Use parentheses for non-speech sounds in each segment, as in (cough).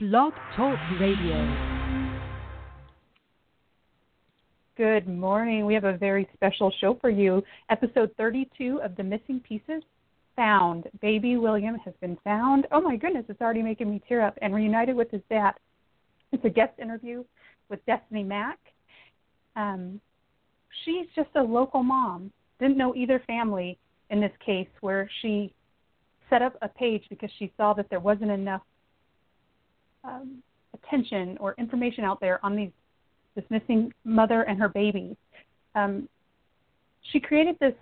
Blog Talk Radio. Good morning. We have a very special show for you. Episode 32 of The Missing Pieces Found. Baby William has been found. Oh my goodness, it's already making me tear up and reunited with his dad. It's a guest interview with Destinee Mack. Um, she's just a local mom. Didn't know either family in this case where she set up a page because she saw that there wasn't enough um, attention or information out there on these this missing mother and her baby. Um, she created this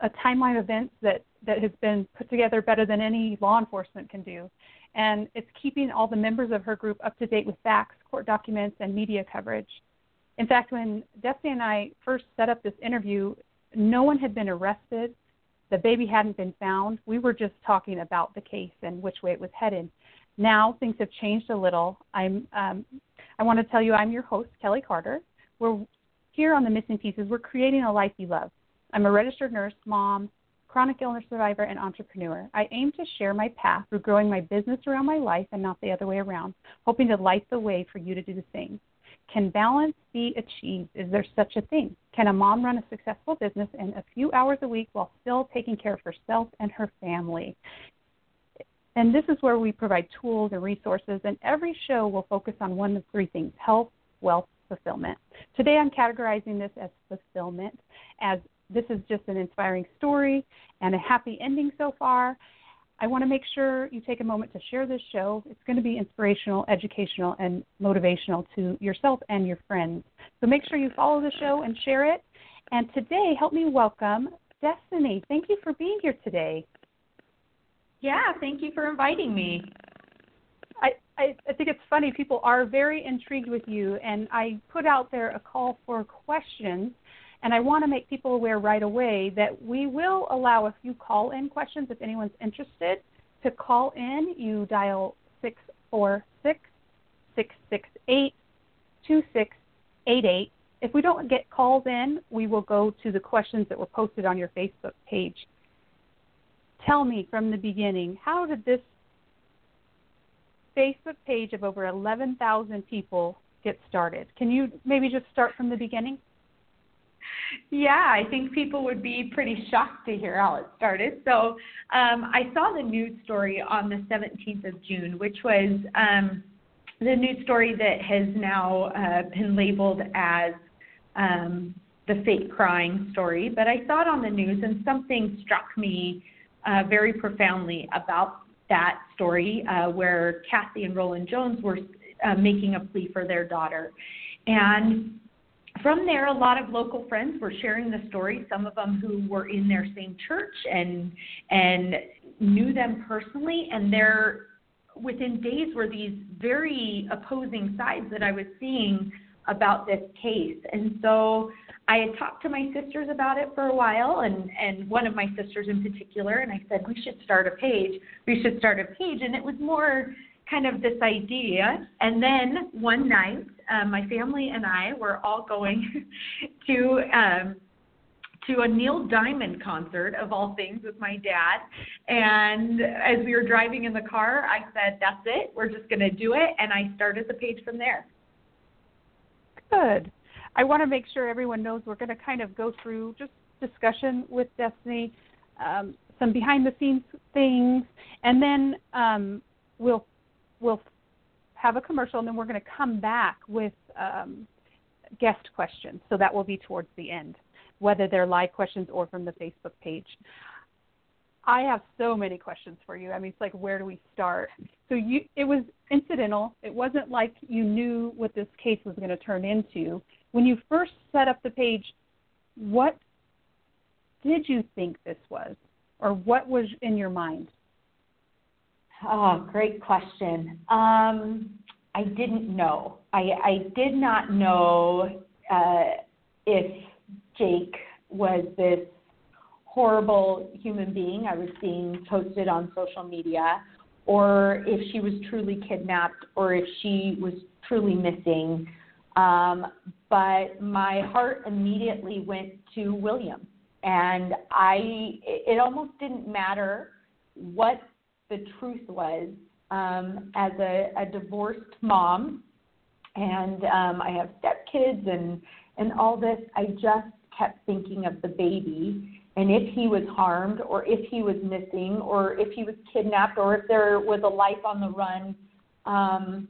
a timeline of events that that has been put together better than any law enforcement can do, and it's keeping all the members of her group up to date with facts, court documents, and media coverage. In fact, when Destinee and I first set up this interview, no one had been arrested. The baby hadn't been found. We were just talking about the case and which way it was headed. Now things have changed a little. I'm um, I want to tell you I'm your host, Kelly Carter. We're here on the Missing Pieces. We're creating a life you love. I'm a registered nurse, mom, chronic illness survivor, and entrepreneur. I aim to share my path through growing my business around my life and not the other way around, hoping to light the way for you to do the same. Can balance be achieved? Is there such a thing? Can a mom run a successful business in a few hours a week while still taking care of herself and her family? And this is where we provide tools and resources, and every show will focus on one of three things health, wealth, fulfillment. Today I'm categorizing this as fulfillment, as this is just an inspiring story and a happy ending so far. I want to make sure you take a moment to share this show. It's going to be inspirational, educational, and motivational to yourself and your friends. So make sure you follow the show and share it. And today, help me welcome Destinee. Thank you for being here today. Yeah, thank you for inviting me. I, I, I think it's funny. People are very intrigued with you, and I put out there a call for questions. And I want to make people aware right away that we will allow a few call in questions if anyone's interested. To call in, you dial 646 668 2688. If we don't get calls in, we will go to the questions that were posted on your Facebook page tell me from the beginning how did this Facebook page of over 11,000 people get started? Can you maybe just start from the beginning? Yeah, I think people would be pretty shocked to hear how it started. So um, I saw the news story on the 17th of June, which was um, the news story that has now uh, been labeled as um, the fake crying story. But I saw it on the news, and something struck me uh, very profoundly about that story uh, where Kathy and Roland Jones were uh, making a plea for their daughter. And from there, a lot of local friends were sharing the story. Some of them who were in their same church and and knew them personally, and there, within days, were these very opposing sides that I was seeing about this case. And so I had talked to my sisters about it for a while, and and one of my sisters in particular, and I said we should start a page. We should start a page, and it was more kind of this idea. And then one night, um, my family and I were all going (laughs) to. Um, to a Neil Diamond concert of all things with my dad. And as we were driving in the car, I said, That's it. We're just going to do it. And I started the page from there. Good. I want to make sure everyone knows we're going to kind of go through just discussion with Destinee, um, some behind the scenes things, and then um, we'll we'll have a commercial, and then we're going to come back with um, guest questions. So that will be towards the end, whether they're live questions or from the Facebook page. I have so many questions for you. I mean, it's like where do we start? So you, it was incidental. It wasn't like you knew what this case was going to turn into. When you first set up the page, what did you think this was, or what was in your mind? Oh, great question. Um, I didn't know. I, I did not know uh, if Jake was this horrible human being I was seeing posted on social media, or if she was truly kidnapped, or if she was truly missing. Um, but my heart immediately went to William, and I it almost didn't matter what the truth was. um, as a, a divorced mom, and um, I have stepkids and and all this. I just kept thinking of the baby and if he was harmed or if he was missing or if he was kidnapped or if there was a life on the run. Um,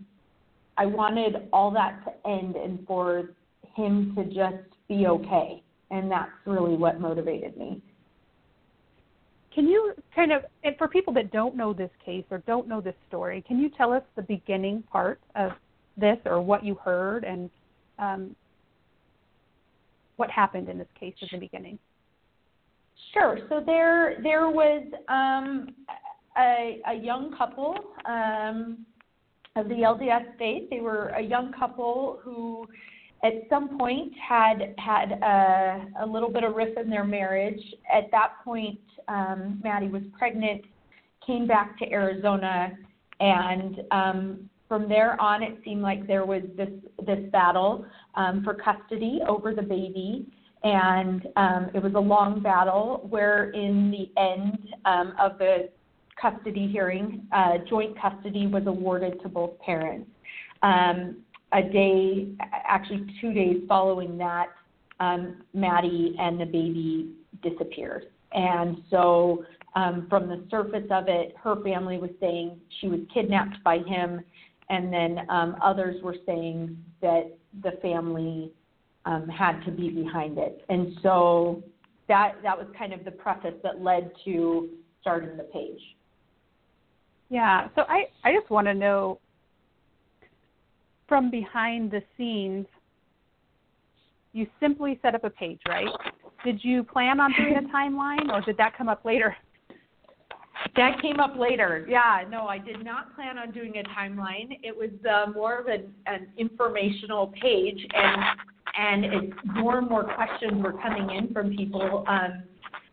I wanted all that to end and for him to just be okay. And that's really what motivated me. Can you kind of, and for people that don't know this case or don't know this story, can you tell us the beginning part of this or what you heard and um, what happened in this case at the beginning? Sure. So there there was um, a, a young couple um, of the LDS faith. They were a young couple who, at some point, had had a, a little bit of riff in their marriage. At that point, um, Maddie was pregnant, came back to Arizona, and um, from there on, it seemed like there was this this battle um, for custody over the baby and um, it was a long battle where in the end um, of the custody hearing, uh, joint custody was awarded to both parents. Um, a day, actually two days following that, um, Maddie and the baby disappeared. And so, um, from the surface of it, her family was saying she was kidnapped by him, and then um, others were saying that the family um, had to be behind it. And so that that was kind of the preface that led to starting the page. Yeah. So I I just want to know from behind the scenes. You simply set up a page, right? Did you plan on doing a (laughs) timeline, or did that come up later? That came up later. Yeah, no, I did not plan on doing a timeline. It was uh, more of an, an informational page, and and it's more and more questions were coming in from people. Um,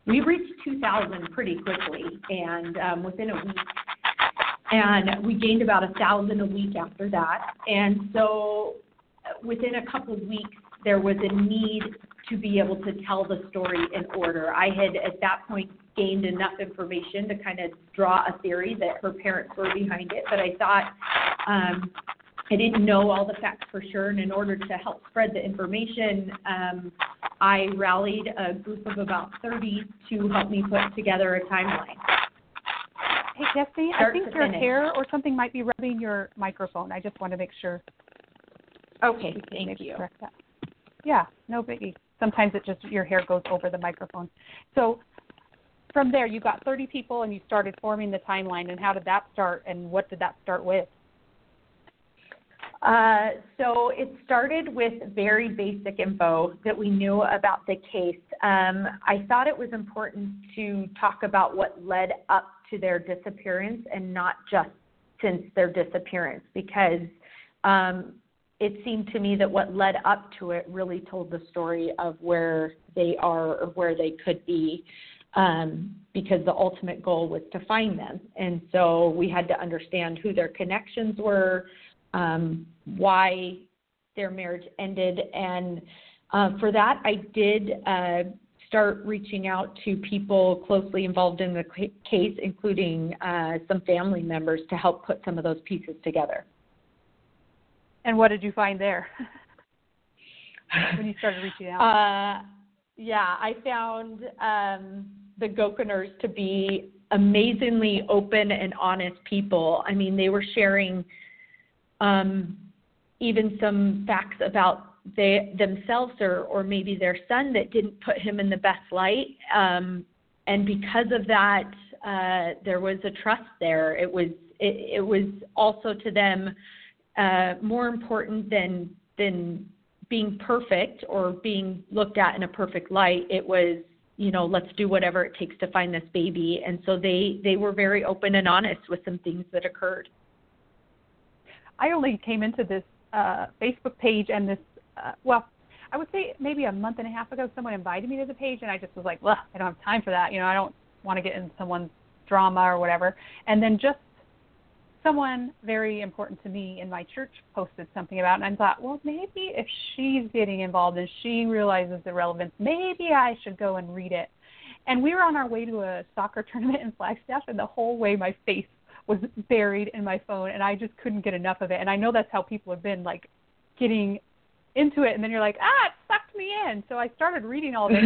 we reached 2,000 pretty quickly, and um, within a week, and we gained about a thousand a week after that. And so, within a couple of weeks, there was a need to be able to tell the story in order. I had at that point gained enough information to kind of draw a theory that her parents were behind it, but I thought um, I didn't know all the facts for sure, and in order to help spread the information, um, I rallied a group of about 30 to help me put together a timeline. Hey, Jesse, I think your finish. hair or something might be rubbing your microphone. I just want to make sure. Okay, thank you. Yeah, no biggie. Sometimes it just your hair goes over the microphone. So from there, you got 30 people and you started forming the timeline. And how did that start? And what did that start with? Uh, so it started with very basic info that we knew about the case. Um, I thought it was important to talk about what led up to their disappearance and not just since their disappearance because um, it seemed to me that what led up to it really told the story of where they are or where they could be um, because the ultimate goal was to find them. And so we had to understand who their connections were, um, why their marriage ended. And uh, for that, I did uh, start reaching out to people closely involved in the case, including uh, some family members, to help put some of those pieces together. And what did you find there (laughs) when you started reaching out? Uh, yeah, I found um, the Gouchenours to be amazingly open and honest people. I mean, they were sharing um, even some facts about they themselves or or maybe their son that didn't put him in the best light. Um and because of that uh there was a trust there. It was it, it was also to them uh more important than than being perfect or being looked at in a perfect light. It was you know let's do whatever it takes to find this baby. And so they they were very open and honest with some things that occurred I only came into this uh, Facebook page and this, uh, well, I would say maybe a month and a half ago, someone invited me to the page, and I just was like, well, I don't have time for that. You know, I don't want to get in someone's drama or whatever. And then just someone very important to me in my church posted something about it, and I thought, well, maybe if she's getting involved and she realizes the relevance, maybe I should go and read it. And we were on our way to a soccer (laughs) tournament in Flagstaff, and the whole way my face was buried in my phone, and I just couldn't get enough of it. And I know that's how people have been like getting into it, and then you're like, ah, it sucked me in. So I started reading all this.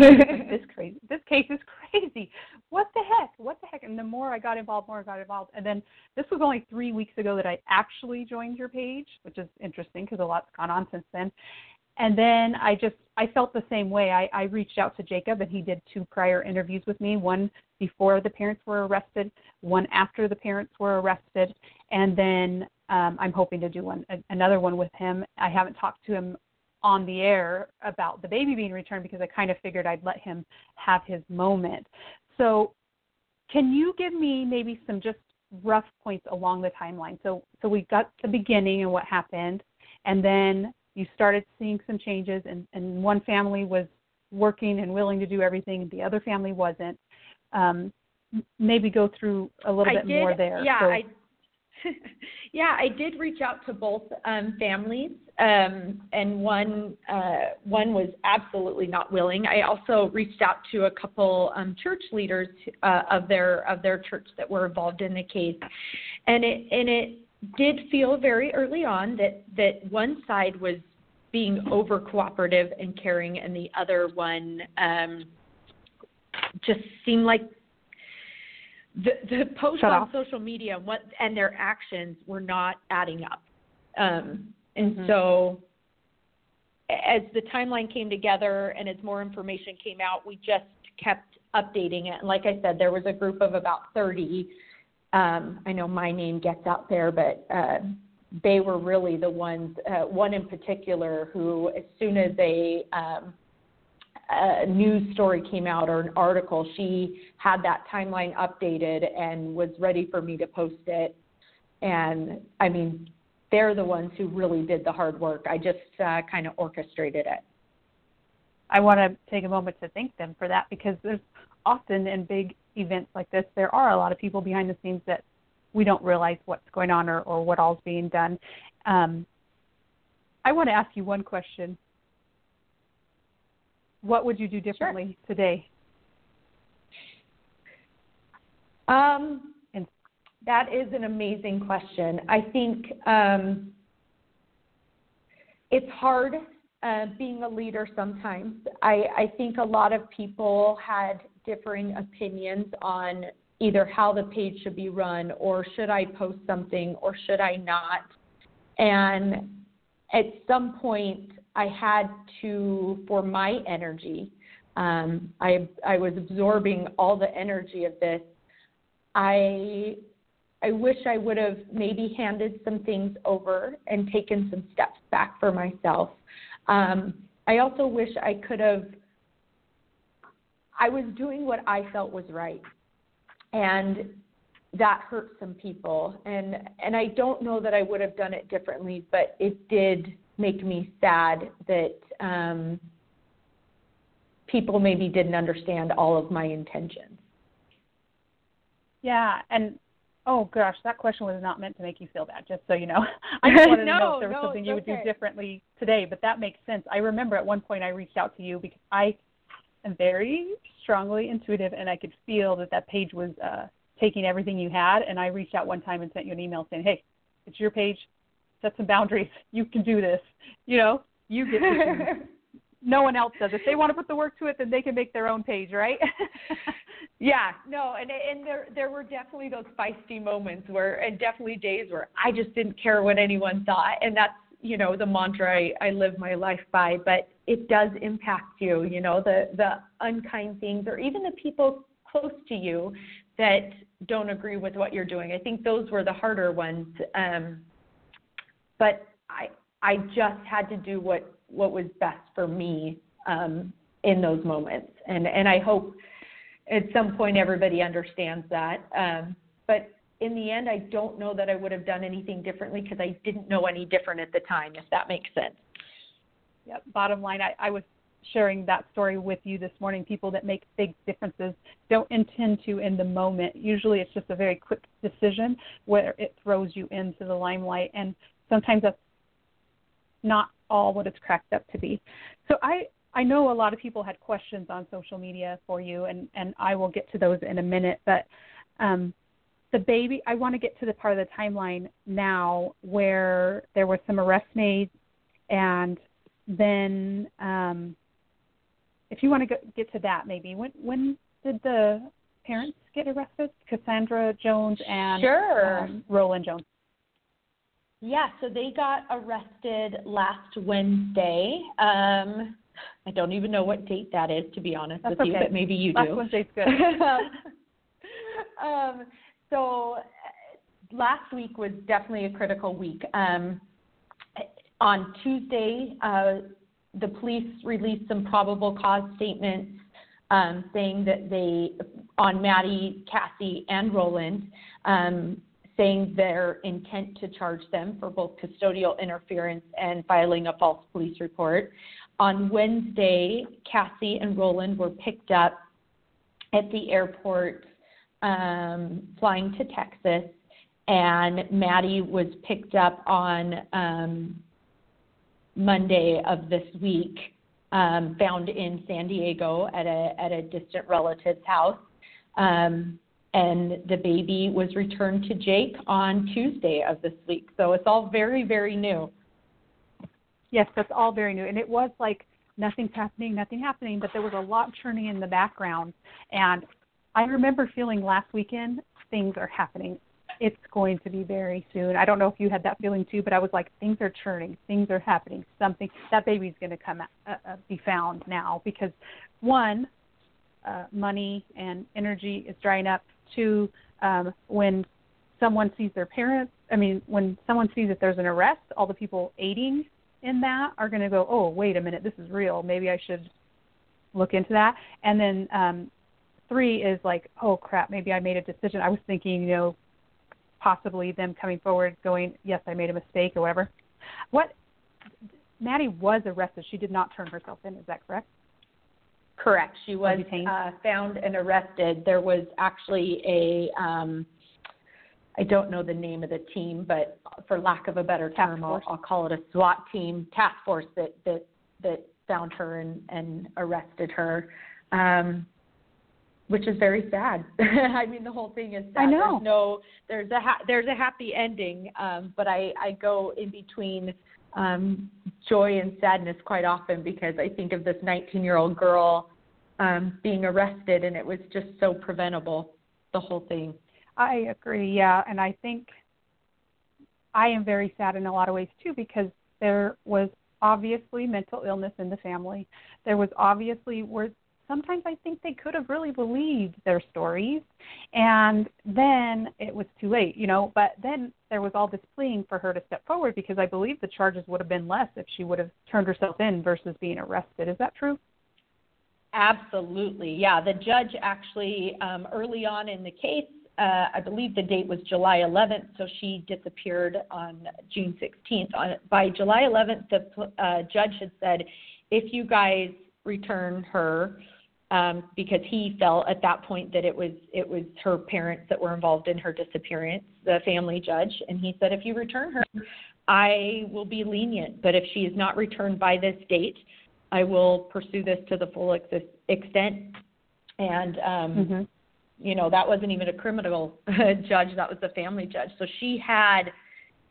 this (laughs) crazy. This case is crazy. What the heck? What the heck? And the more I got involved, more I got involved. And then this was only three weeks ago that I actually joined your page, which is interesting because a lot's gone on since then. And then I just I felt the same way. I, I reached out to Jacob and he did two prior interviews with me, one before the parents were arrested, one after the parents were arrested, and then um, I'm hoping to do one another one with him. I haven't talked to him on the air about the baby being returned because I kind of figured I'd let him have his moment. So, can you give me maybe some just rough points along the timeline? So, so we got the beginning and what happened, and then you started seeing some changes, and, and one family was working and willing to do everything, and the other family wasn't. Um, maybe go through a little I bit did, more there. Yeah, so, I (laughs) yeah, I did reach out to both um, families, um, and one uh, one was absolutely not willing. I also reached out to a couple um, church leaders uh, of their of their church that were involved in the case, and it and it did feel very early on that that one side was being over cooperative and caring, and the other one um, just seemed like the the posts Shut on off. social media and what and their actions were not adding up um and Mhm. so as the timeline came together and as more information came out we just kept updating it and like i said there was a group of about 30 um i know my name gets out there but uh they were really the ones uh, one in particular who as soon as a um a news story came out or an article, she had that timeline updated and was ready for me to post it. And I mean, they're the ones who really did the hard work. I just uh, kind of orchestrated it. I want to take a moment to thank them for that because there's often in big events like this, there are a lot of people behind the scenes that we don't realize what's going on or, or what all's being done. Um, I want to ask you one question. What would you do differently today? Um, And- that is an amazing question. I think um, it's hard uh, being a leader sometimes. I, I think a lot of people had differing opinions on either how the page should be run or should I post something or should I not. And at some point, I had to, for my energy, um, I, I was absorbing all the energy of this. I I wish I would have maybe handed some things over and taken some steps back for myself. Um, I also wish I could have. I was doing what I felt was right, and that hurt some people. And and I don't know that I would have done it differently, but it did make me sad that um, people maybe didn't understand all of my intentions. Yeah, and oh gosh, that question was not meant to make you feel bad, just so you know. (laughs) I just wanted to (laughs) know if there was no, something you would okay. do differently today, but that makes sense. I remember at one point I reached out to you because I very strongly intuitive and I could feel that that page was uh taking everything you had and I reached out one time and sent you an email saying, "Hey, it's your page. Set some boundaries. (laughs) You can do this." You know, you get choose. (laughs) no one else does. If they want to put the work to it, then they can make their own page, right? (laughs) Yeah, no, and and there there were definitely those feisty moments where, and definitely days where I just didn't care what anyone thought, and that's you know the mantra I, I live my life by. But it does impact you, you know, the the unkind things, or even the people close to you that don't agree with what you're doing. I think those were the harder ones. Um, but I I just had to do what what was best for me um, in those moments, and and I hope at some point everybody understands that. Um, but in the end, I don't know that I would have done anything differently because I didn't know any different at the time, if that makes sense. Yep. Bottom line, I, I was sharing that story with you this morning. People that make big differences don't intend to in the moment. Usually it's just a very quick decision where it throws you into the limelight. And sometimes that's not all what it's cracked up to be. So I, I know a lot of people had questions on social media for you, and, and I will get to those in a minute. But um, the baby. I want to get to the part of the timeline now where there was some arrests made, and then um, if you want to go, get to that, maybe when when did the parents get arrested? Cassandra Jones and sure. um, Roland Jones. Yeah, so they got arrested last Wednesday. Um, I don't even know what date that is, to be honest That's with you, okay. but maybe you Last do. Wednesday's good. (laughs) um, (laughs) so uh, last week was definitely a critical week. Um, on Tuesday, uh, the police released some probable cause statements um, saying that they, on Maddie, Cassie, and Roland, um, saying their intent to charge them for both custodial interference and filing a false police report. On Wednesday, Cassie and Roland were picked up at the airport um, flying to Texas, and Maddie was picked up on um, Monday of this week, um, found in San Diego at a at a distant relative's house. Um, and the baby was returned to Jake on Tuesday of this week. So it's all very, very new. Yes, that's all very new. And it was like nothing's happening, nothing happening, but there was a lot churning in the background. And I remember feeling last weekend things are happening. It's going to be very soon. I don't know if you had that feeling too, but I was like, things are churning, things are happening. Something that baby's going to come uh, uh, be found now because one, uh, money and energy is drying up. Two, um, when someone sees their parents, I mean, when someone sees that there's an arrest, all the people aiding in that are going to go, oh, wait a minute, this is real. Maybe I should look into that. And then um, three is like, oh crap, maybe I made a decision. I was thinking, you know, possibly them coming forward, going, yes, I made a mistake or whatever. What? Maddie was arrested. She did not turn herself in. Is that correct? Correct. She was uh, found and arrested. There was actually a, um, I don't know the name of the team, but for lack of a better term, I'll. I'll call it a SWAT team, task force that that that found her and, and arrested her, um, which is very sad. (laughs) I mean, the whole thing is sad. I know. There's no, there's a ha- there's a happy ending, um, but I I go in between um, joy and sadness quite often because I think of this 19 year old girl um, being arrested and it was just so preventable, the whole thing. I agree, yeah, and I think I am very sad in a lot of ways too because there was obviously mental illness in the family. There was obviously where sometimes I think they could have really believed their stories and then it was too late, you know, but then there was all this pleading for her to step forward because I believe the charges would have been less if she would have turned herself in versus being arrested. Is that true? Absolutely. Yeah. The judge actually, um, early on in the case, uh, I believe the date was July 11th, so she disappeared on June 16th. On, by July 11th, the uh, judge had said, if you guys return her, um, because he felt at that point that it was it was her parents that were involved in her disappearance, the family judge, and he said, if you return her, I will be lenient, but if she is not returned by this date, I will pursue this to the full ex- extent. And um, Mm-hmm. you know that wasn't even a criminal (laughs) judge; that was the family judge. So she had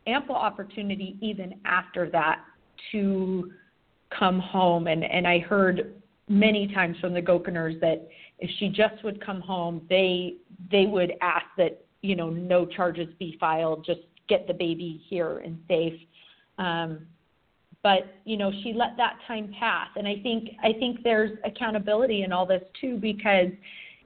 ample opportunity even after that to come home. And and I heard many times from the Gouchenours that if she just would come home, they they would ask that you know no charges be filed, just get the baby here and safe. Um, but you know she let that time pass, and I think I think there's accountability in all this too because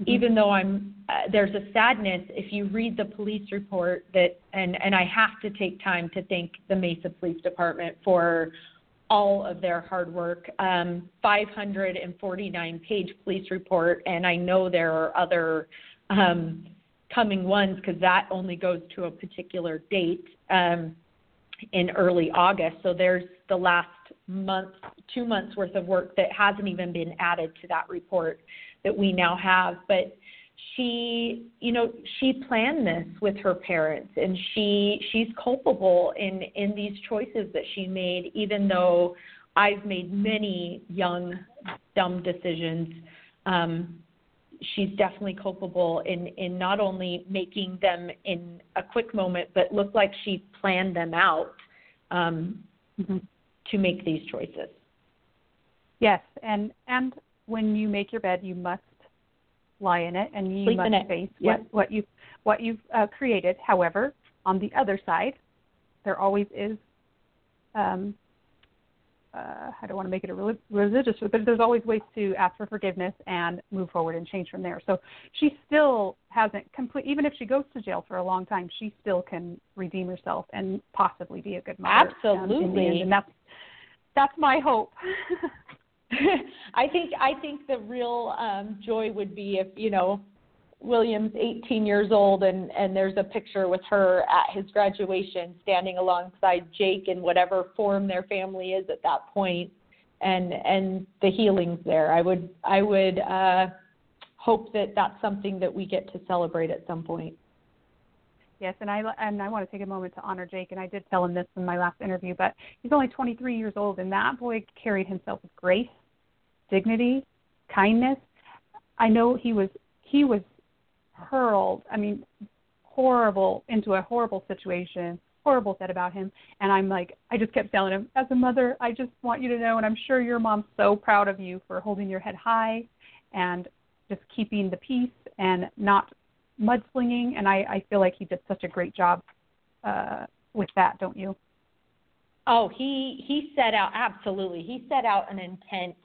even though I'm uh, there's a sadness if you read the police report that and and I have to take time to thank the Mesa Police Department for all of their hard work. Um, 549 page police report, and I know there are other um, coming ones because that only goes to a particular date um, in early August. So there's the last month, two months worth of work that hasn't even been added to that report that we now have. But she, you know, she planned this with her parents, and she she's culpable in in these choices that she made, even though I've made many young dumb decisions. Um, she's definitely culpable in in not only making them in a quick moment, but look like she planned them out um, mm-hmm. to make these choices. Yes, and and when you make your bed, you must lie in it, and you Sleep must face yep. what what you what you've uh, created. However, on the other side, there always is um, uh, I don't want to make it a religious, but there's always ways to ask for forgiveness and move forward and change from there. So she still hasn't complete, even if she goes to jail for a long time, she still can redeem herself and possibly be a good mother. Absolutely, um, and that's that's my hope. (laughs) (laughs) I think I think the real um, joy would be if you know William's 18 years old, and and there's a picture with her at his graduation, standing alongside Jake in whatever form their family is at that point, and and the healing's there. I would I would uh, hope that that's something that we get to celebrate at some point. Yes, and I and I want to take a moment to honor Jake, and I did tell him this in my last interview, but he's only 23 years old, and that boy carried himself with grace, dignity, kindness. I know he was he was hurled, I mean, horrible into a horrible situation, horrible said about him. And I'm like, I just kept telling him, as a mother, I just want you to know, and I'm sure your mom's so proud of you for holding your head high and just keeping the peace and not mudslinging. And I, I feel like he did such a great job uh, with that, don't you? Oh, he he set out absolutely. He set out an intent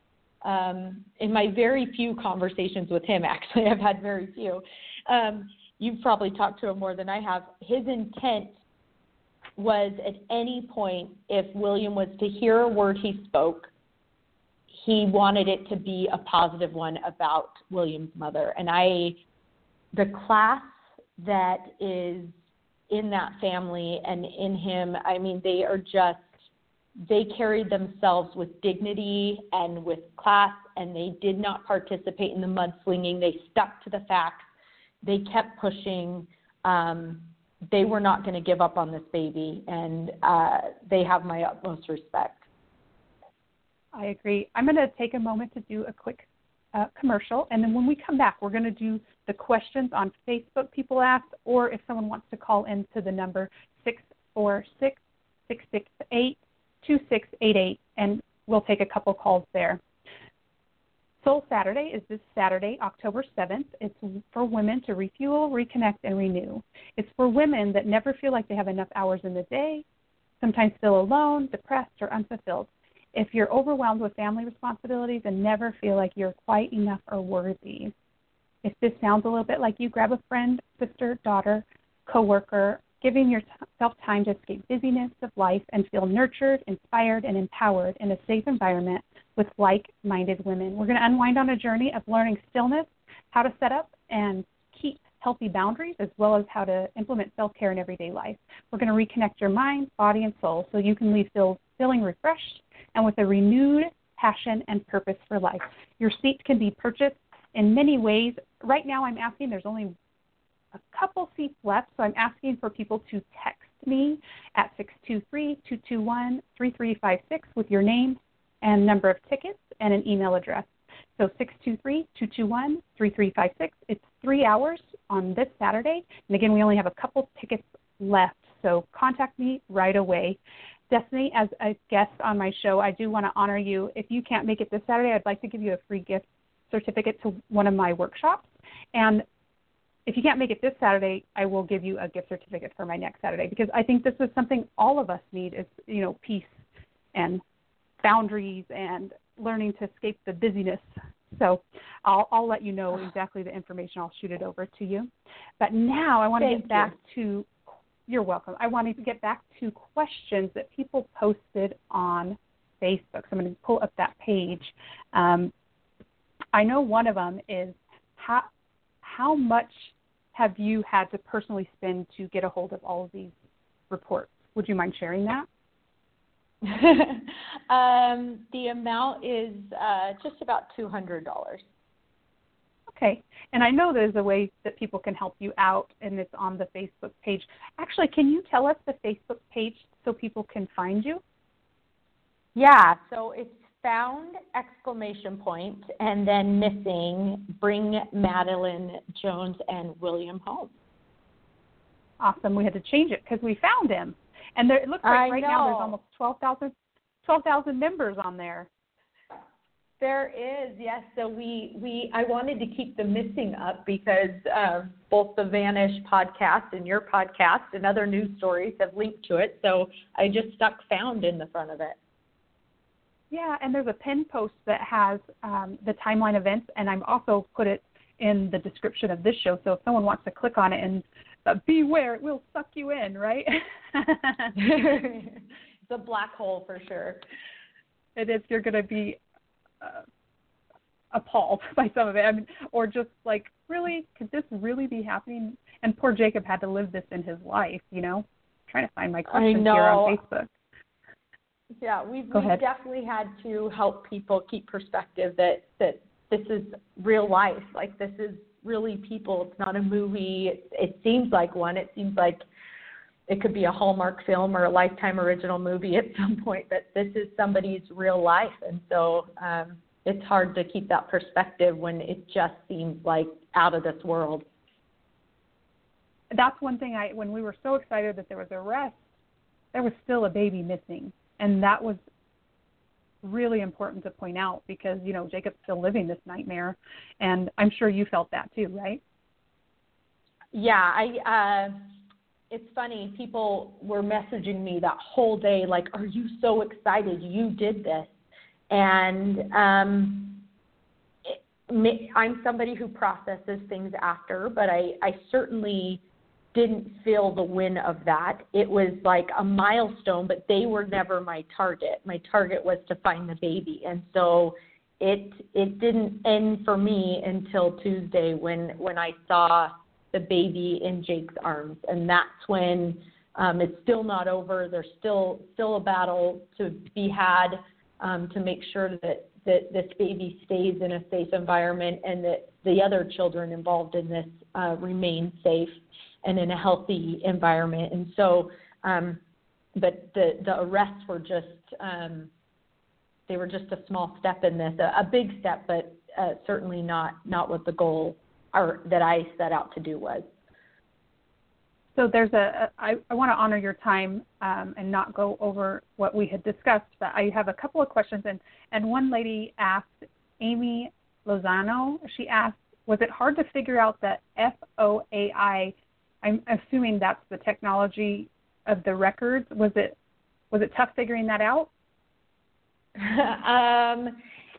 um, in my very few conversations with him. (laughs) Actually, I've had very few um, you've probably talked to him more than I have. His intent was at any point, if William was to hear a word he spoke, he wanted it to be a positive one about William's mother. And I, the class that is in that family and in him, I mean, they are just, they carried themselves with dignity and with class, and they did not participate in the mudslinging. They stuck to the facts they kept pushing. Um, they were not going to give up on this baby, and uh, they have my utmost respect. I agree. I'm going to take a moment to do a quick uh, commercial, and then when we come back, we're going to do the questions on Facebook people asked, or if someone wants to call in to the number 646 668 2688, and we'll take a couple calls there. Soul Saturday is this Saturday, October 7th. It's for women to refuel, reconnect, and renew. It's for women that never feel like they have enough hours in the day, sometimes feel alone, depressed, or unfulfilled. If you're overwhelmed with family responsibilities and never feel like you're quite enough or worthy, if this sounds a little bit like you, grab a friend, sister, daughter, coworker, giving yourself time to escape busyness of life and feel nurtured, inspired, and empowered in a safe environment with like minded women. We're going to unwind on a journey of learning stillness, how to set up and keep healthy boundaries, as well as how to implement self care in everyday life. We're going to reconnect your mind, body, and soul so you can leave feel, feeling refreshed and with a renewed passion and purpose for life. Your seat can be purchased in many ways. Right now, I'm asking, there's only a couple seats left, so I'm asking for people to text me at 623 221 3356 with your name, and number of tickets and an email address. So 623-221-3356. It's three hours on this Saturday. And again, we only have a couple tickets left, so contact me right away. Destinee, as a guest on my show, I do want to honor you. If you can't make it this Saturday, I'd like to give you a free gift certificate to one of my workshops. And if you can't make it this Saturday, I will give you a gift certificate for my next Saturday because I think this is something all of us need is, you know, peace and boundaries and learning to escape the busyness. So I'll, I'll let you know (sighs) exactly the information. I'll shoot it over to you. But now I want to get back to, you're welcome. I want to get back to questions that people posted on Facebook. So I'm going to pull up that page. Um, I know one of them is how, how much have you had to personally spend to get a hold of all of these reports? Would you mind sharing that? (laughs) um, the amount is uh, just about two hundred dollars. Okay, and I know there's a way that people can help you out, and it's on the Facebook page. Actually, can you tell us the Facebook page so people can find you? Yeah, so it's found exclamation point and then missing bring Madeline Jones and William home. Awesome. We had to change it because we found him. And there, it looks like I right know. now there's almost 12,000 12,000 members on there. There is, yes. So we we I wanted to keep the missing up because uh, both the Vanish podcast and your podcast and other news stories have linked to it. So I just stuck found in the front of it. Yeah, and there's a pin post that has um, the timeline events, and I'm also put it in the description of this show. So if someone wants to click on it and uh, beware, it will suck you in, right? (laughs) it's a black hole for sure. it is. You're going to be uh, appalled (laughs) by some of it, I mean, or just like, really, could this really be happening? And poor Jacob had to live this in his life, you know. I'm trying to find my questions here on. Facebook. Yeah, we've, we've definitely had to help people keep perspective that that this is real life. Like this is really people. It's not a movie. It, it seems like one. It seems like it could be a Hallmark film or a Lifetime original movie at (laughs) some point. But this is somebody's real life, and so um, it's hard to keep that perspective when it just seems like out of this world. that's one thing I when we were so excited that there was a arrest, there was still a baby missing, and that was really important to point out because you know Jacob's still living this nightmare, and I'm sure you felt that too, right? Yeah, I. Uh, it's funny. People were messaging me that whole day, like, "Are you so excited? You did this," and um, it, I'm somebody who processes things after, but I, I certainly didn't feel the win of that. It was like a milestone, but they were never my target. My target was to find the baby, and so it it didn't end for me until Tuesday when when I saw the baby in Jake's arms, and that's when um, it's still not over. There's still still a battle to be had um, to make sure that that this baby stays in a safe environment and that the other children involved in this uh, remain safe and in a healthy environment. And so, um, but the the arrests were just um, they were just a small step in this, a, a big step, but uh, certainly not not what the goal or that I set out to do was. So there's a, a I, I want to honor your time um, and not go over what we had discussed, but I have a couple of questions. And, and one lady asked, Amy Lozano, she asked, was it hard to figure out that FOAI? I'm assuming that's the technology of the records. Was it was it tough figuring that out? (laughs) um,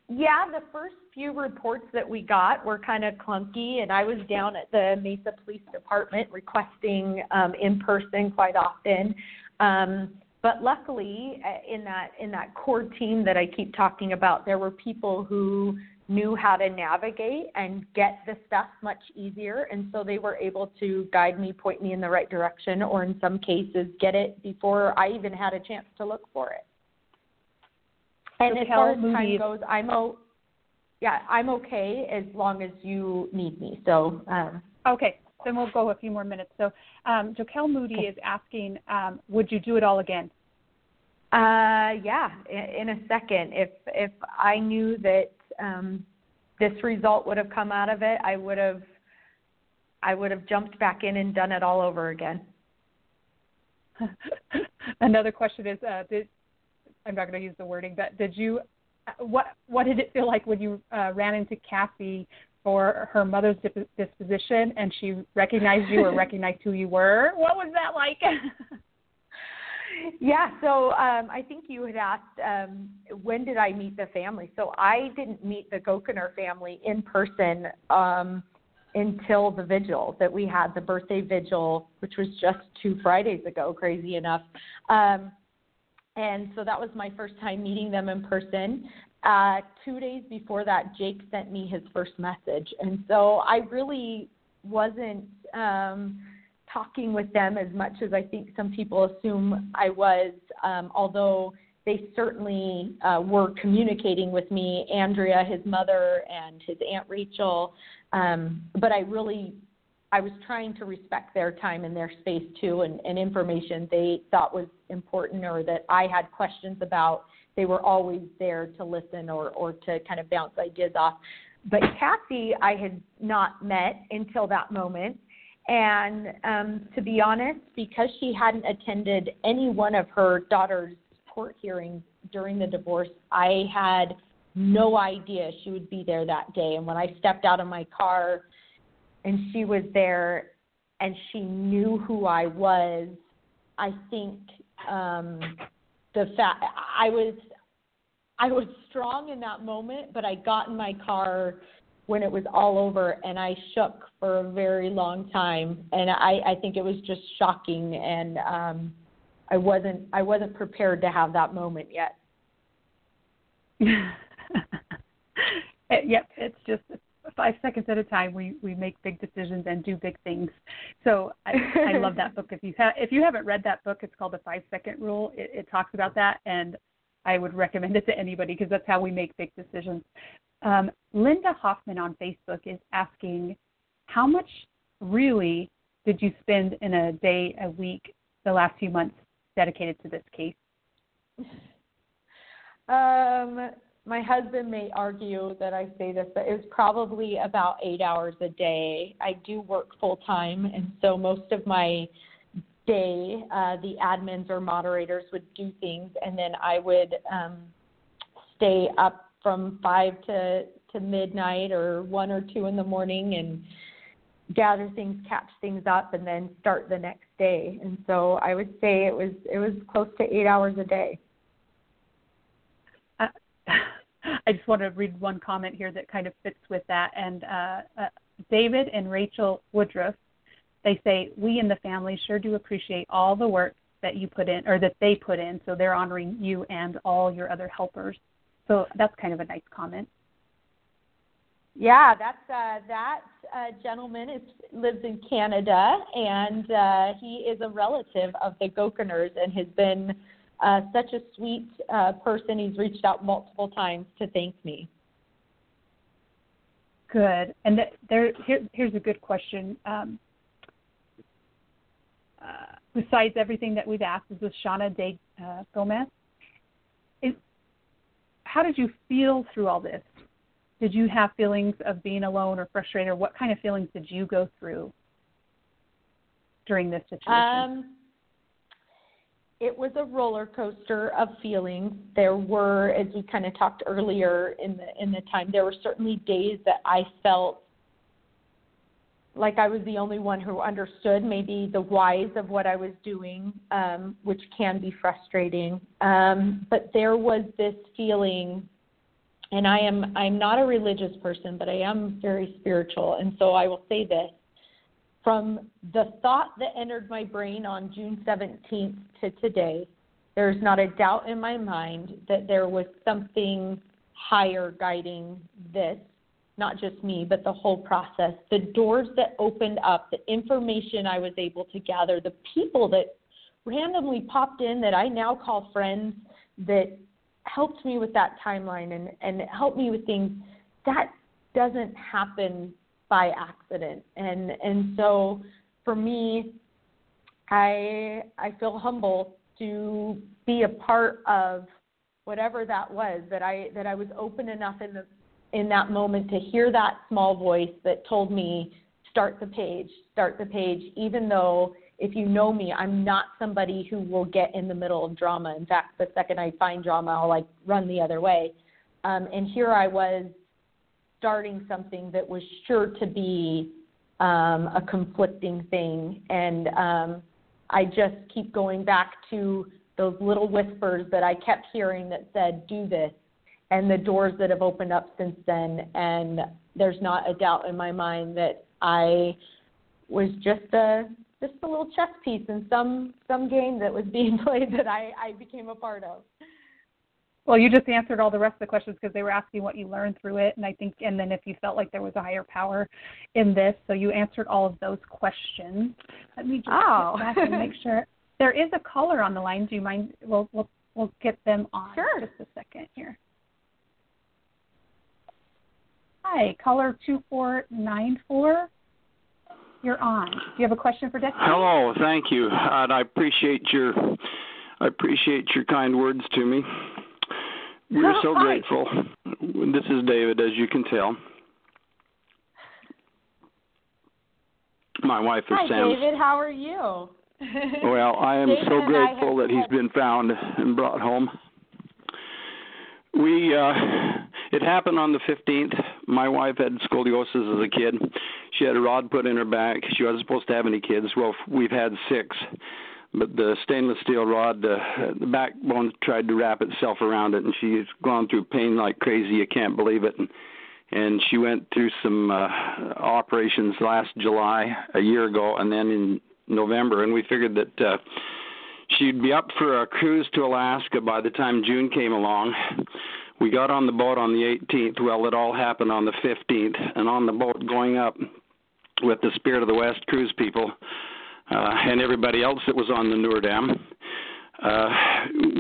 yeah, the first few reports that we got were kind of clunky, and I was down at the Mesa Police Department requesting um, in person quite often. Um, but luckily, uh, in that in that core team that I keep talking about, there were people who knew how to navigate and get the stuff much easier, and so they were able to guide me, point me in the right direction, or in some cases, get it before I even had a chance to look for it. And as far as time Moody- goes, I'm o- yeah, I'm okay as long as you need me. So um, Okay, then we'll go a few more minutes. So um, Jokel Moody is asking, um, would you do it all again? Uh, yeah, in, in a second. If if I knew that um, this result would have come out of it, I would have I would have jumped back in and done it all over again. (laughs) Another question is, uh, did I'm not going to use the wording, but did you what what did it feel like when you uh, ran into Kathy for her mother's disposition and she recognized you or (laughs) recognized who you were? What was that like? (laughs) Yeah, so um, I think you had asked um, when did I meet the family. So I didn't meet the Gouchenour family in person um, until the vigil that we had, the birthday vigil, which was just two Fridays ago, crazy enough. Um, and so that was my first time meeting them in person. Uh, two days before that, Jake sent me his first message. And so I really wasn't. Um, talking with them as much as I think some people assume I was, um, although they certainly uh, were communicating with me, Andrea, his mother, and his Aunt Rachel. Um, but I really, I was trying to respect their time and their space too, and, and information they thought was important or that I had questions about. They were always there to listen or, or to kind of bounce ideas off. But Kathy, I had not met until that moment. And um, to be honest, because she hadn't attended any one of her daughter's court hearings during the divorce, I had no idea she would be there that day. And when I stepped out of my car and she was there and she knew who I was, I think um the fact I was I was strong in that moment, but I got in my car when it was all over and I shook for a very long time. And I, I think it was just shocking and um I wasn't I wasn't prepared to have that moment yet. (laughs) yep, it's just five seconds at a time we we make big decisions and do big things. So i i love that book. If you have if you haven't read that book it's called the five second rule. It, it talks about that and i would recommend it to anybody because that's how we make big decisions um, linda hoffman on facebook is asking how much really did you spend in a day a week the last few months dedicated to this case um my husband may argue that I say this, but it was probably about eight hours a day. I do work full time, and so most of my day, uh, the admins or moderators would do things, and then I would um, stay up from five to to midnight or one or two in the morning and gather things, catch things up, and then start the next day. And so I would say it was it was close to eight hours a day. (laughs) I just want to read one comment here that kind of fits with that. And uh, uh, David and Rachel Woodruff, they say, We in the family sure do appreciate all the work that you put in, or that they put in. So they're honoring you and all your other helpers. So that's kind of a nice comment. Yeah, that's uh, that uh, gentleman is lives in Canada, and uh, he is a relative of the Gouchenours and has been uh, such a sweet uh, person. He's reached out multiple times to thank me. Good. And th- there, here, here's a good question. Um, uh, besides everything that we've asked, is with Shauna De uh, Gomez. How did you feel through all this? Did you have feelings of being alone or frustrated? Or what kind of feelings did you go through during this situation? Um, it was a roller coaster of feelings. There were, as we kind of talked earlier in the in the time, there were certainly days that I felt like I was the only one who understood maybe the whys of what I was doing, um, which can be frustrating. Um, but there was this feeling, and I am I'm not a religious person, but I am very spiritual, and so I will say this from the thought that entered my brain on June 17th to today, there's not a doubt in my mind that there was something higher guiding this, not just me, but the whole process. The doors that opened up, the information I was able to gather, the people that randomly popped in that I now call friends that helped me with that timeline and, and helped me with things, that doesn't happen by accident. And and so for me, I I feel humble to be a part of whatever that was that I that I was open enough in the in that moment to hear that small voice that told me start the page start the page even though if you know me I'm not somebody who will get in the middle of drama in fact the second I find drama I'll like run the other way um, and here I was starting something that was sure to be um, a conflicting thing. And um, I just keep going back to those little whispers that I kept hearing that said, do this, and the doors that have opened up since then. And there's not a doubt in my mind that I was just a just a little chess piece in some some game that was (laughs) being played that I, I became a part of. Well, you just answered all the rest of the questions because they were asking what you learned through it, and I think, and then if you felt like there was a higher power in this, so you answered all of those questions. Let me just oh. back and make (laughs) sure there is a caller on the line. Do you mind? We'll we'll we'll get them on. Sure. Just a second here. Hi, caller two four nine four. You're on. Do you have a question for Destinee? Hello, thank you. And I appreciate your I appreciate your kind words to me. We're Oh, so hi. grateful. This is David, as you can tell. My wife is Hi, Sam. David. How are you? (laughs) Well, I am David so grateful that he's been found and brought home. We uh it happened on the 15th. My wife had scoliosis as a kid. She had a rod put in her back. She wasn't supposed to have any kids. Well, we've had 6. But the stainless steel rod, uh, the backbone tried to wrap itself around it, and she's gone through pain like crazy. You can't believe it. And, and she went through some uh, operations last July, a year ago, and then in November. And we figured that uh, she'd be up for a cruise to Alaska by the time June came along. We got on the boat on the 18th. Well, it all happened on the 15th, and on the boat going up with the Spirit of the West cruise people uh, and everybody else that was on the Noordam. Uh,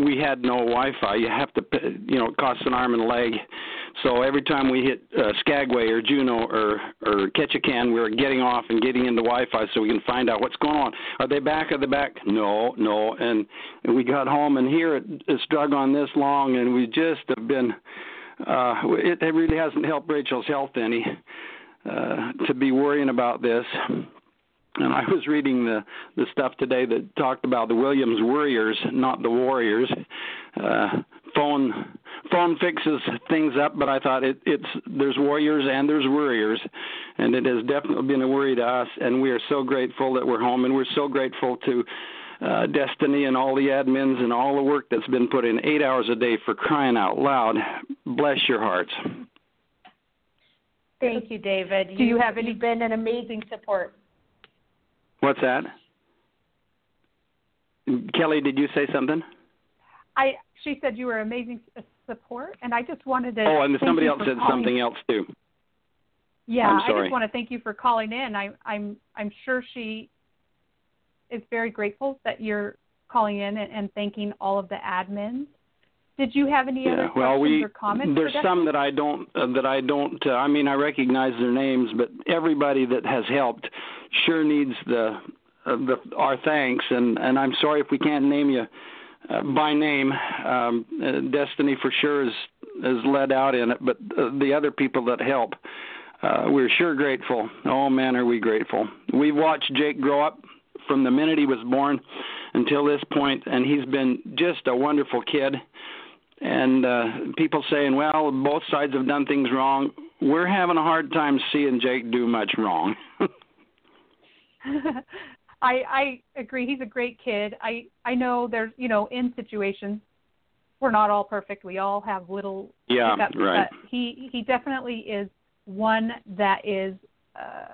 we had no Wi-Fi. You have to, you know, it costs an arm and a leg. So every time we hit uh, Skagway or Juneau or or Ketchikan, we were getting off and getting into Wi-Fi so we can find out what's going on. Are they back? Are they back? No, no. And, and we got home, and here it, it's drug on this long, and we just have been. Uh, it, it really hasn't helped Rachel's health any uh, to be worrying about this. And I was reading the the stuff today that talked about the Williams Warriors, not the Warriors. Uh, phone phone fixes things up, but I thought it, it's there's warriors and there's worriers, and it has definitely been a worry to us. And we are so grateful that we're home, and we're so grateful to uh, Destinee and all the admins and all the work that's been put in eight hours a day for crying out loud. Bless your hearts. Thank you, David. Do you have any- You've been an amazing support. What's that? Kelly, did you say something? I she said you were amazing support, and I just wanted to. Oh, and somebody else said calling. something else too. Yeah, I just want to thank you for calling in. I, I'm I'm sure she is very grateful that you're calling in and, and thanking all of the admins. Did you have any other Yeah, questions well, we or comments? there's some that I don't uh, that I don't. Uh, I mean, I recognize their names, but everybody that has helped sure needs the uh, the our thanks. And and I'm sorry if we can't name you uh, by name. Um, uh, Destinee for sure is is led out in it, but uh, the other people that help. Uh, we're sure grateful. Oh man, are we grateful? We've watched Jake grow up from the minute he was born until this point, and he's been just a wonderful kid and uh, people saying, well, both sides have done things wrong. We're having a hard time seeing Jake do much wrong. (laughs) I I agree. He's a great kid. I I know there's you know in situations we're not all perfect. We all have little yeah, hiccups, right. but he he definitely is one that is uh,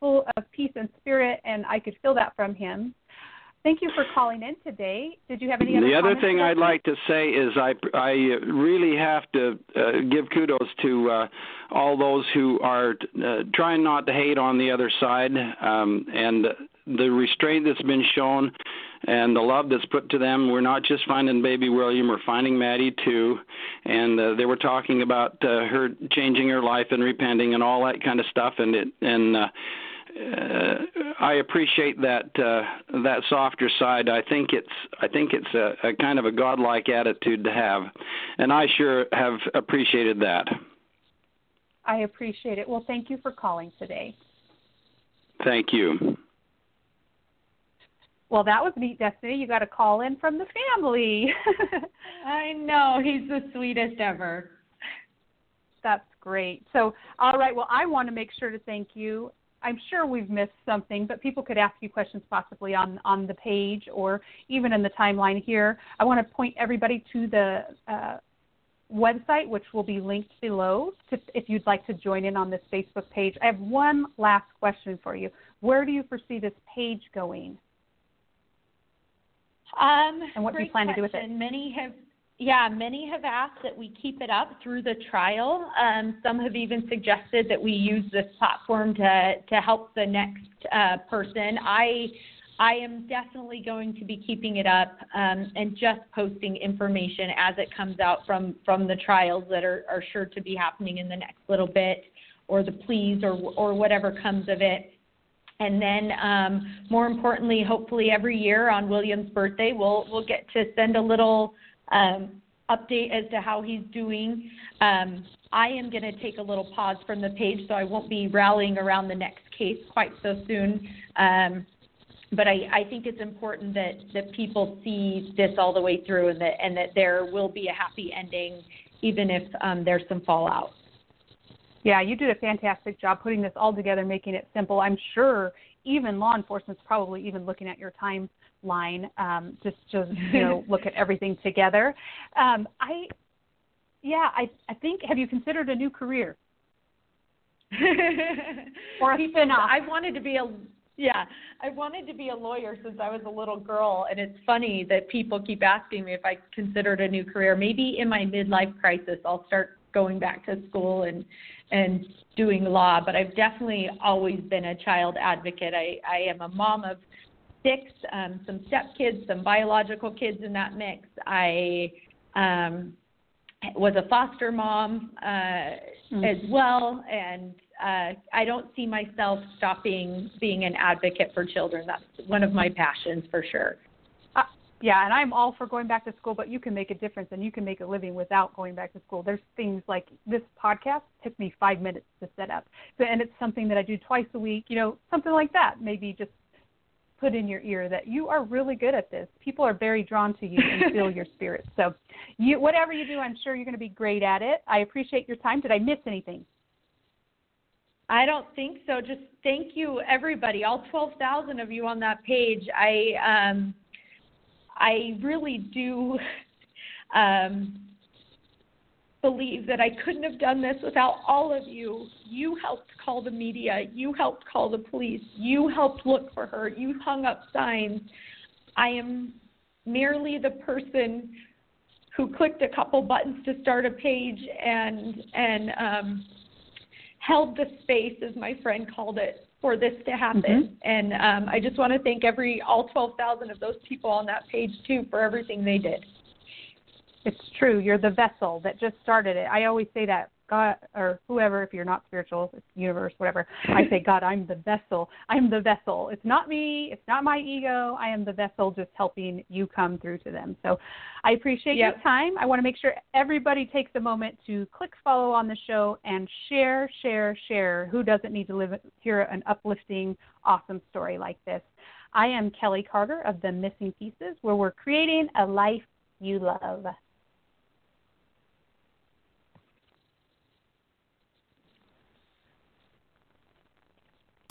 full of peace and spirit, and I could feel that from him. Thank you for calling in today. Did you have any other? The other thing I'd like to say is I I really have to uh, give kudos to uh, all those who are uh, trying not to hate on the other side um, and the restraint that's been shown and the love that's put to them. We're not just finding baby William, we're finding Maddie too. And uh, they were talking about uh, her changing her life and repenting and all that kind of stuff. And it and uh, uh, I appreciate that uh, that softer side. I think it's I think it's a, a kind of a godlike attitude to have, and I sure have appreciated that. I appreciate it. Well, thank you for calling today. Thank you. Well, that was neat, Destinee. You got a call in from the family. (laughs) I know. He's the sweetest ever. That's great. So, all right. Well, I want to make sure to thank you. I'm sure we've missed something, but people could ask you questions possibly on on the page or even in the timeline here. I want to point everybody to the uh, website, which will be linked below, to, if you'd like to join in on this Facebook page. I have one last question for you. Where do you foresee this page going? Um, And what do you plan to do with it? Many have, yeah, many have asked that we keep it up through the trial. Um, some have even suggested that we use this platform to to help the next uh, person. I I am definitely going to be keeping it up um, and just posting information as it comes out from from the trials that are, are sure to be happening in the next little bit, or the pleas, or or whatever comes of it. and then um, more importantly, hopefully every year on William's birthday, we'll we'll get to send a little um, update as to how he's doing. Um, I am going to take a little pause from the page, so I won't be rallying around the next case quite so soon. Um, but I, I think it's important that, that people see this all the way through and that and that there will be a happy ending even if um, there's some fallout. Yeah, you did a fantastic job putting this all together, making it simple. I'm sure even law enforcement's probably even looking at your timeline um, just to you know (laughs) look at everything together. Um, I, yeah, I I think have you considered a new career? (laughs) or a spin-off? I wanted to be a yeah, I wanted to be a lawyer since I was a little girl, and it's funny that people keep asking me if I considered a new career. Maybe in my midlife crisis, I'll start going back to school and and doing law. But I've definitely always been a child advocate. I I am a mom of six, um, some stepkids, some biological kids in that mix. I um, was a foster mom uh, mm-hmm. as well, and uh, I don't see myself stopping being an advocate for children. That's one of my passions for sure. Uh, yeah, and I'm all for going back to school, but you can make a difference and you can make a living without going back to school. There's things like this podcast took me five minutes to set up, so, and it's something that I do twice a week. You know, something like that. Maybe just put in your ear that you are really good at this. People are very drawn to you and feel your spirit. So, you whatever you do, I'm sure you're going to be great at it. I appreciate your time. Did I miss anything? I don't think so. Just thank you, everybody, all 12,000 of you on that page. I um, I really do um, believe that I couldn't have done this without all of you. You helped call the media. You helped call the police. You helped look for her. You hung up signs. I am merely the person who clicked a couple buttons to start a page and and um, held the space, as my friend called it, for this to happen. Mm-hmm. And um, I just want to thank every all 12,000 of those people on that page too for everything they did. It's true. You're the vessel that just started it. I always say that God or whoever, if you're not spiritual, universe, whatever. I say, God, I'm the vessel. I'm the vessel. It's not me. It's not my ego. I am the vessel, just helping you come through to them. So, I appreciate yep. your time. I want to make sure everybody takes a moment to click follow on the show and share, share, share. Who doesn't need to live hear an uplifting, awesome story like this? I am Kelly Carter of the Missing Pieces, where we're creating a life you love.